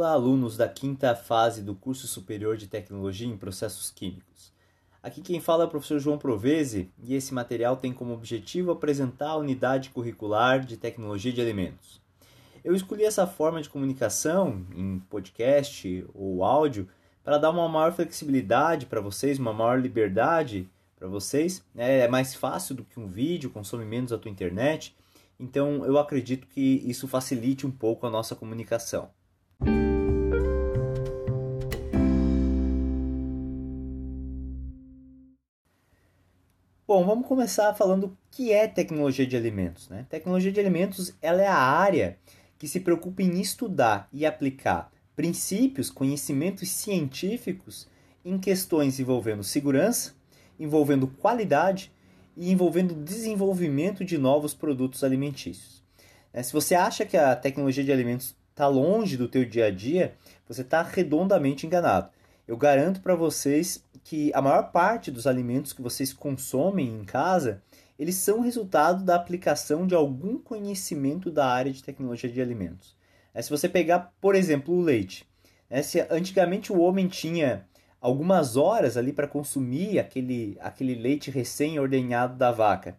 Olá, alunos da quinta fase do curso superior de Tecnologia em Processos Químicos. Aqui quem fala é o professor João Provese e esse material tem como objetivo apresentar a unidade curricular de Tecnologia de Alimentos. Eu escolhi essa forma de comunicação em podcast ou áudio para dar uma maior flexibilidade para vocês, uma maior liberdade para vocês. É mais fácil do que um vídeo, consome menos a tua internet. Então eu acredito que isso facilite um pouco a nossa comunicação. Bom, vamos começar falando o que é tecnologia de alimentos. Né? Tecnologia de alimentos ela é a área que se preocupa em estudar e aplicar princípios, conhecimentos científicos em questões envolvendo segurança, envolvendo qualidade e envolvendo desenvolvimento de novos produtos alimentícios. É, se você acha que a tecnologia de alimentos está longe do teu dia a dia, você está redondamente enganado. Eu garanto para vocês que a maior parte dos alimentos que vocês consomem em casa, eles são resultado da aplicação de algum conhecimento da área de tecnologia de alimentos. É, se você pegar, por exemplo, o leite, né, se antigamente o homem tinha algumas horas ali para consumir aquele, aquele leite recém-ordenhado da vaca.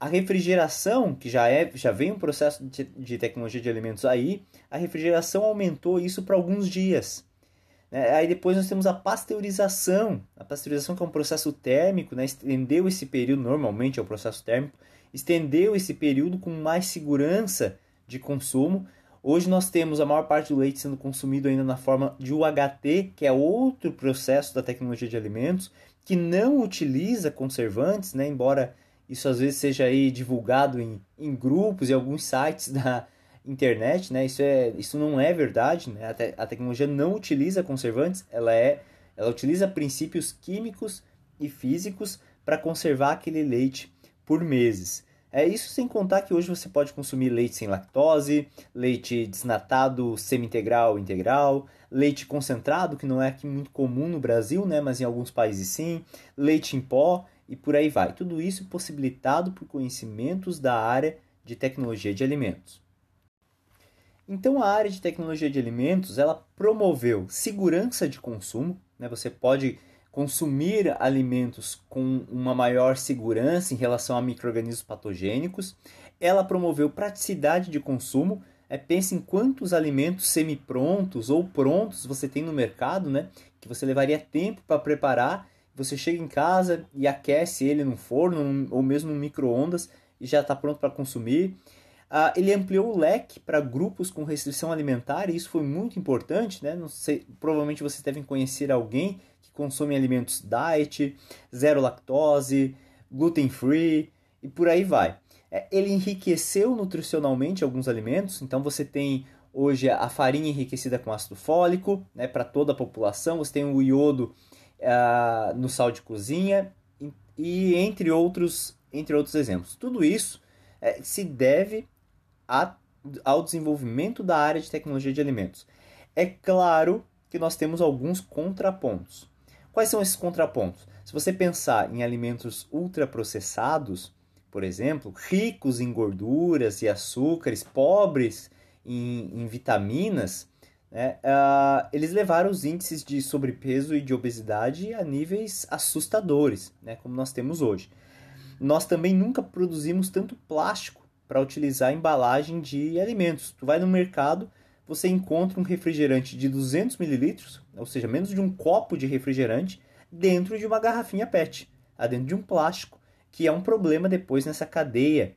A refrigeração, que já, é, já vem um processo de, de tecnologia de alimentos aí, a refrigeração aumentou isso para alguns dias. Né? Aí depois nós temos a pasteurização. A pasteurização que é um processo térmico, né? estendeu esse período, normalmente é o processo térmico, estendeu esse período com mais segurança de consumo. Hoje nós temos a maior parte do leite sendo consumido ainda na forma de UHT, que é outro processo da tecnologia de alimentos, que não utiliza conservantes, né? embora isso às vezes seja aí divulgado em, em grupos e alguns sites da, internet, né? Isso, é, isso não é verdade, né? A, te, a tecnologia não utiliza conservantes, ela, é, ela utiliza princípios químicos e físicos para conservar aquele leite por meses. É isso sem contar que hoje você pode consumir leite sem lactose, leite desnatado semi-integral integral, leite concentrado, que não é aqui muito comum no Brasil, né, mas em alguns países sim, leite em pó e por aí vai. Tudo isso possibilitado por conhecimentos da área de tecnologia de alimentos. Então a área de tecnologia de alimentos ela promoveu segurança de consumo, né? você pode consumir alimentos com uma maior segurança em relação a micro-organismos patogênicos. Ela promoveu praticidade de consumo. É, pense em quantos alimentos semi-prontos ou prontos você tem no mercado, né? Que você levaria tempo para preparar. Você chega em casa e aquece ele no forno ou mesmo no micro-ondas e já está pronto para consumir. Uh, ele ampliou o leque para grupos com restrição alimentar e isso foi muito importante, né? Não sei, provavelmente vocês devem conhecer alguém que consome alimentos diet, zero lactose, gluten free e por aí vai. É, ele enriqueceu nutricionalmente alguns alimentos, então você tem hoje a farinha enriquecida com ácido fólico, né, para toda a população. Você tem o iodo uh, no sal de cozinha e, e, entre outros, entre outros exemplos. Tudo isso é, se deve a, ao desenvolvimento da área de tecnologia de alimentos. É claro que nós temos alguns contrapontos. Quais são esses contrapontos? Se você pensar em alimentos ultraprocessados, por exemplo, ricos em gorduras e açúcares, pobres em, em vitaminas, né, uh, eles levaram os índices de sobrepeso e de obesidade a níveis assustadores, né, como nós temos hoje. Nós também nunca produzimos tanto plástico para utilizar embalagem de alimentos. Tu vai no mercado, você encontra um refrigerante de 200 ml, ou seja, menos de um copo de refrigerante, dentro de uma garrafinha PET, dentro de um plástico, que é um problema depois nessa cadeia,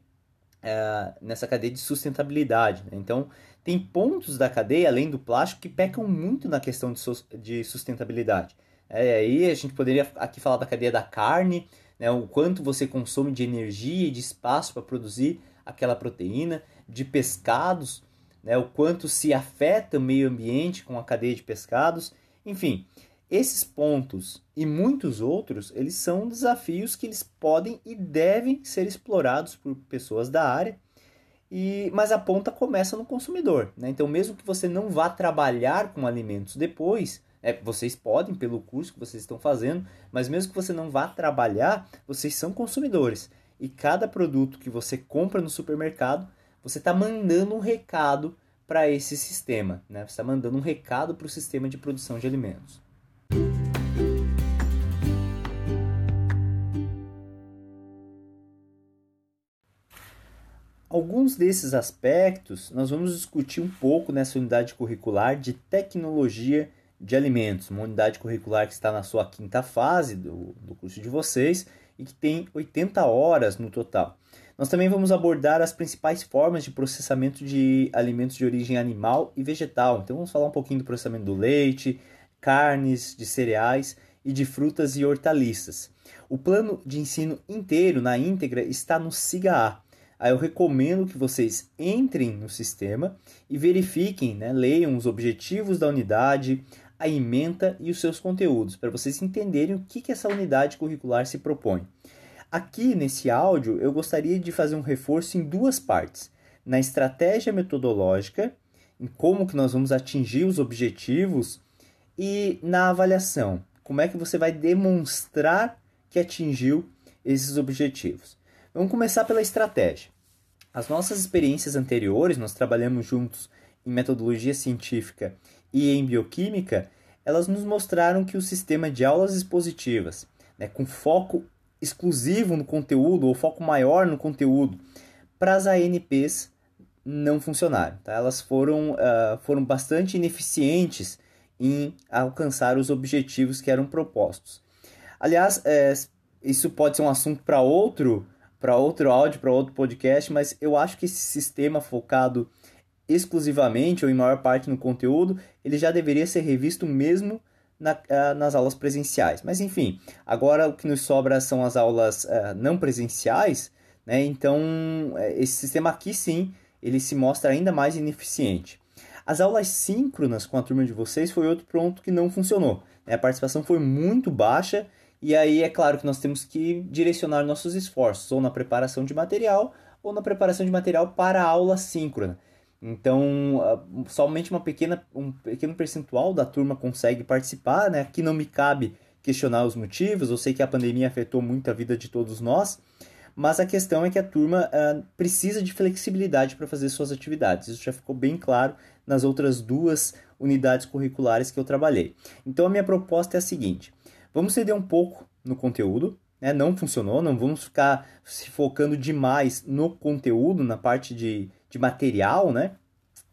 é, nessa cadeia de sustentabilidade. Né? Então, tem pontos da cadeia, além do plástico, que pecam muito na questão de sustentabilidade. É, aí a gente poderia aqui falar da cadeia da carne, né, o quanto você consome de energia e de espaço para produzir aquela proteína, de pescados, né, o quanto se afeta o meio ambiente com a cadeia de pescados, enfim, esses pontos e muitos outros, eles são desafios que eles podem e devem ser explorados por pessoas da área. E, mas a ponta começa no consumidor. Né? Então, mesmo que você não vá trabalhar com alimentos depois, é, vocês podem pelo curso que vocês estão fazendo, mas mesmo que você não vá trabalhar, vocês são consumidores e cada produto que você compra no supermercado, você está mandando um recado para esse sistema. Né? Você está mandando um recado para o sistema de produção de alimentos. Alguns desses aspectos nós vamos discutir um pouco nessa unidade curricular de tecnologia de alimentos, uma unidade curricular que está na sua quinta fase do, do curso de vocês e que tem 80 horas no total. Nós também vamos abordar as principais formas de processamento de alimentos de origem animal e vegetal. Então vamos falar um pouquinho do processamento do leite, carnes, de cereais e de frutas e hortaliças. O plano de ensino inteiro, na íntegra, está no SIGA-A. Aí eu recomendo que vocês entrem no sistema e verifiquem, né, leiam os objetivos da unidade, a ementa e os seus conteúdos, para vocês entenderem o que, que essa unidade curricular se propõe. Aqui nesse áudio eu gostaria de fazer um reforço em duas partes: na estratégia metodológica, em como que nós vamos atingir os objetivos e na avaliação, como é que você vai demonstrar que atingiu esses objetivos. Vamos começar pela estratégia. As nossas experiências anteriores, nós trabalhamos juntos em metodologia científica e em bioquímica, elas nos mostraram que o sistema de aulas expositivas, né, com foco exclusivo no conteúdo ou foco maior no conteúdo para as ANPs não funcionaram. Tá? Elas foram, uh, foram bastante ineficientes em alcançar os objetivos que eram propostos. Aliás, é, isso pode ser um assunto para outro, para outro áudio, para outro podcast, mas eu acho que esse sistema focado exclusivamente ou em maior parte no conteúdo, ele já deveria ser revisto mesmo na, uh, nas aulas presenciais. Mas enfim, agora o que nos sobra são as aulas uh, não presenciais, né? Então eh, esse sistema aqui sim ele se mostra ainda mais ineficiente. As aulas síncronas com a turma de vocês foi outro ponto que não funcionou. Né? A participação foi muito baixa e aí é claro que nós temos que direcionar nossos esforços ou na preparação de material ou na preparação de material para a aula síncrona. Então, ah, somente uma pequena, um pequeno percentual da turma consegue participar, né? Aqui não me cabe questionar os motivos, eu sei que a pandemia afetou muito a vida de todos nós, mas a questão é que a turma uh, precisa de flexibilidade para fazer suas atividades. Isso já ficou bem claro nas outras duas unidades curriculares que eu trabalhei. Então, a minha proposta é a seguinte: vamos ceder um pouco no conteúdo, né? não funcionou, não vamos ficar se focando demais no conteúdo, na parte de de material, né,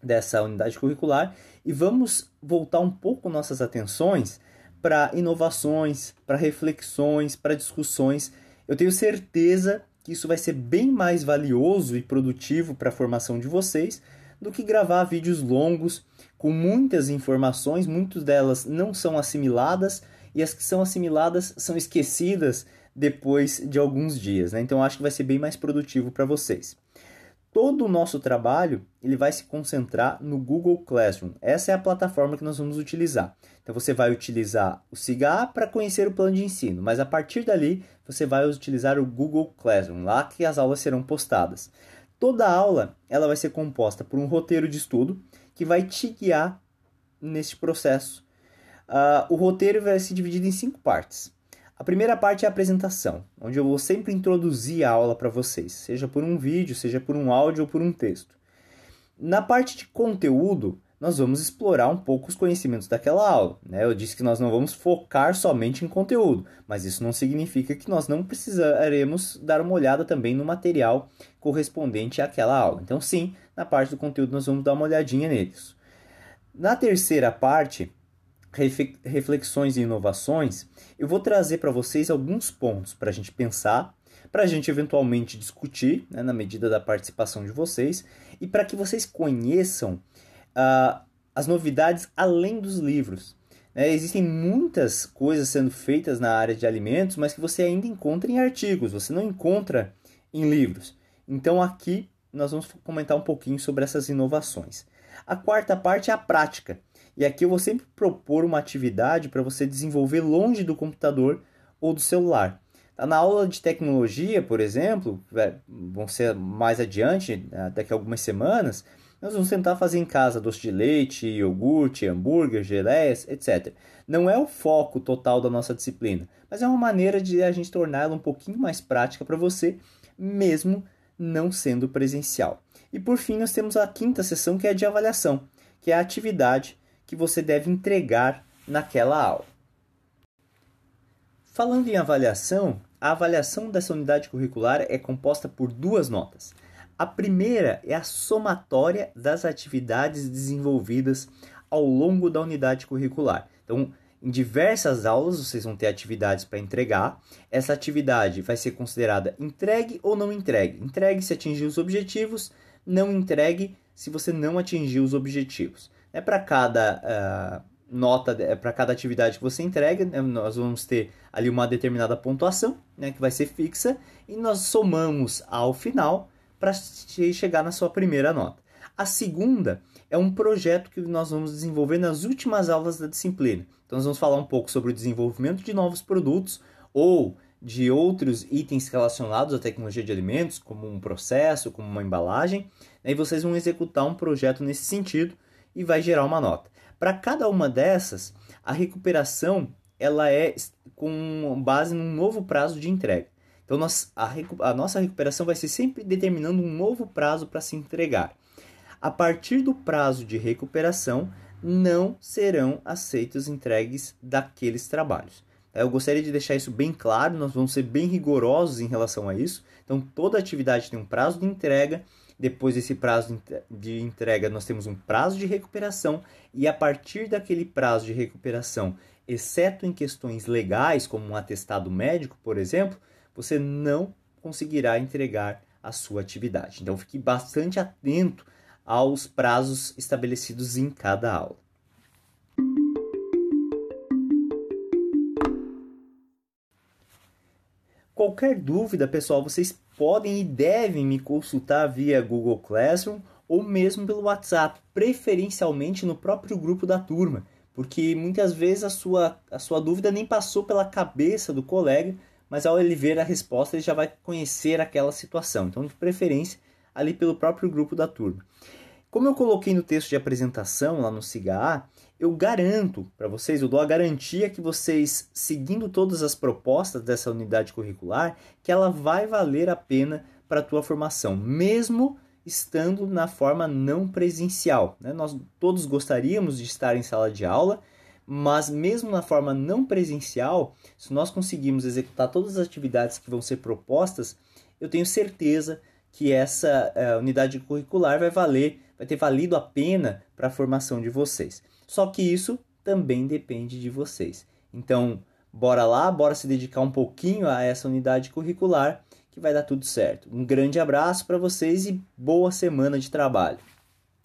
dessa unidade curricular e vamos voltar um pouco nossas atenções para inovações, para reflexões, para discussões. Eu tenho certeza que isso vai ser bem mais valioso e produtivo para a formação de vocês do que gravar vídeos longos com muitas informações, muitas delas não são assimiladas e as que são assimiladas são esquecidas depois de alguns dias. Né? Então acho que vai ser bem mais produtivo para vocês todo o nosso trabalho ele vai se concentrar no Google Classroom. Essa é a plataforma que nós vamos utilizar. Então você vai utilizar o SIGA para conhecer o plano de ensino, mas a partir dali você vai utilizar o Google Classroom, lá que as aulas serão postadas. Toda aula ela vai ser composta por um roteiro de estudo que vai te guiar nesse processo. Uh, o roteiro vai se dividir em cinco partes. A primeira parte é a apresentação, onde eu vou sempre introduzir a aula para vocês, seja por um vídeo, seja por um áudio ou por um texto. Na parte de conteúdo, nós vamos explorar um pouco os conhecimentos daquela aula. Né? Eu disse que nós não vamos focar somente em conteúdo, mas isso não significa que nós não precisaremos dar uma olhada também no material correspondente àquela aula. Então, sim, na parte do conteúdo nós vamos dar uma olhadinha neles. Na terceira parte, reflexões e inovações, eu vou trazer para vocês alguns pontos para a gente pensar, para a gente eventualmente discutir, né, na medida da participação de vocês, e para que vocês conheçam uh, as novidades além dos livros. Né? Existem muitas coisas sendo feitas na área de alimentos, mas que você ainda encontra em artigos, você não encontra em livros. Então aqui nós vamos comentar um pouquinho sobre essas inovações. A quarta parte é a prática. E aqui eu vou sempre propor uma atividade para você desenvolver longe do computador ou do celular. Tá na aula de tecnologia, por exemplo, vão ser mais adiante, né, daqui a algumas semanas, nós vamos tentar fazer em casa doce de leite, iogurte, hambúrguer, geleias, etc. Não é o foco total da nossa disciplina, mas é uma maneira de a gente torná-la um pouquinho mais prática para você, mesmo não sendo presencial. E por fim, nós temos a quinta sessão, que é de avaliação, que é a atividade que você deve entregar naquela aula. Falando em avaliação, a avaliação dessa unidade curricular é composta por duas notas. A primeira é a somatória das atividades desenvolvidas ao longo da unidade curricular. Então, em diversas aulas vocês vão ter atividades para entregar. Essa atividade vai ser considerada entregue ou não entregue. Entregue se atingir os objetivos, não entregue se você não atingir os objetivos. É para cada uh, nota, é para cada atividade que você entrega, né, nós vamos ter ali uma determinada pontuação, né, que vai ser fixa, e nós somamos ao final para chegar na sua primeira nota. A segunda é um projeto que nós vamos desenvolver nas últimas aulas da disciplina. Então, nós vamos falar um pouco sobre o desenvolvimento de novos produtos ou de outros itens relacionados à tecnologia de alimentos, como um processo, como uma embalagem, né, e vocês vão executar um projeto nesse sentido e vai gerar uma nota. Para cada uma dessas, a recuperação ela é com base num novo prazo de entrega. Então, nós, a, a nossa recuperação vai ser sempre determinando um novo prazo para se entregar. A partir do prazo de recuperação, não serão aceitos entregues daqueles trabalhos. Eu gostaria de deixar isso bem claro, nós vamos ser bem rigorosos em relação a isso. Então, toda atividade tem um prazo de entrega, depois desse prazo de entrega, nós temos um prazo de recuperação, e a partir daquele prazo de recuperação, exceto em questões legais, como um atestado médico, por exemplo, você não conseguirá entregar a sua atividade. Então, fique bastante atento aos prazos estabelecidos em cada aula. Qualquer dúvida, pessoal, vocês podem e devem me consultar via Google Classroom ou mesmo pelo WhatsApp, preferencialmente no próprio grupo da turma, porque muitas vezes a sua, a sua dúvida nem passou pela cabeça do colega, mas ao ele ver a resposta ele já vai conhecer aquela situação. Então, de preferência, ali pelo próprio grupo da turma. Como eu coloquei no texto de apresentação lá no SIGA eu garanto para vocês, eu dou a garantia que vocês, seguindo todas as propostas dessa unidade curricular, que ela vai valer a pena para a tua formação, mesmo estando na forma não presencial. Né? Nós todos gostaríamos de estar em sala de aula, mas mesmo na forma não presencial, se nós conseguirmos executar todas as atividades que vão ser propostas, eu tenho certeza que essa uh, unidade curricular vai valer, vai ter valido a pena para a formação de vocês. Só que isso também depende de vocês. Então, bora lá, bora se dedicar um pouquinho a essa unidade curricular que vai dar tudo certo. Um grande abraço para vocês e boa semana de trabalho.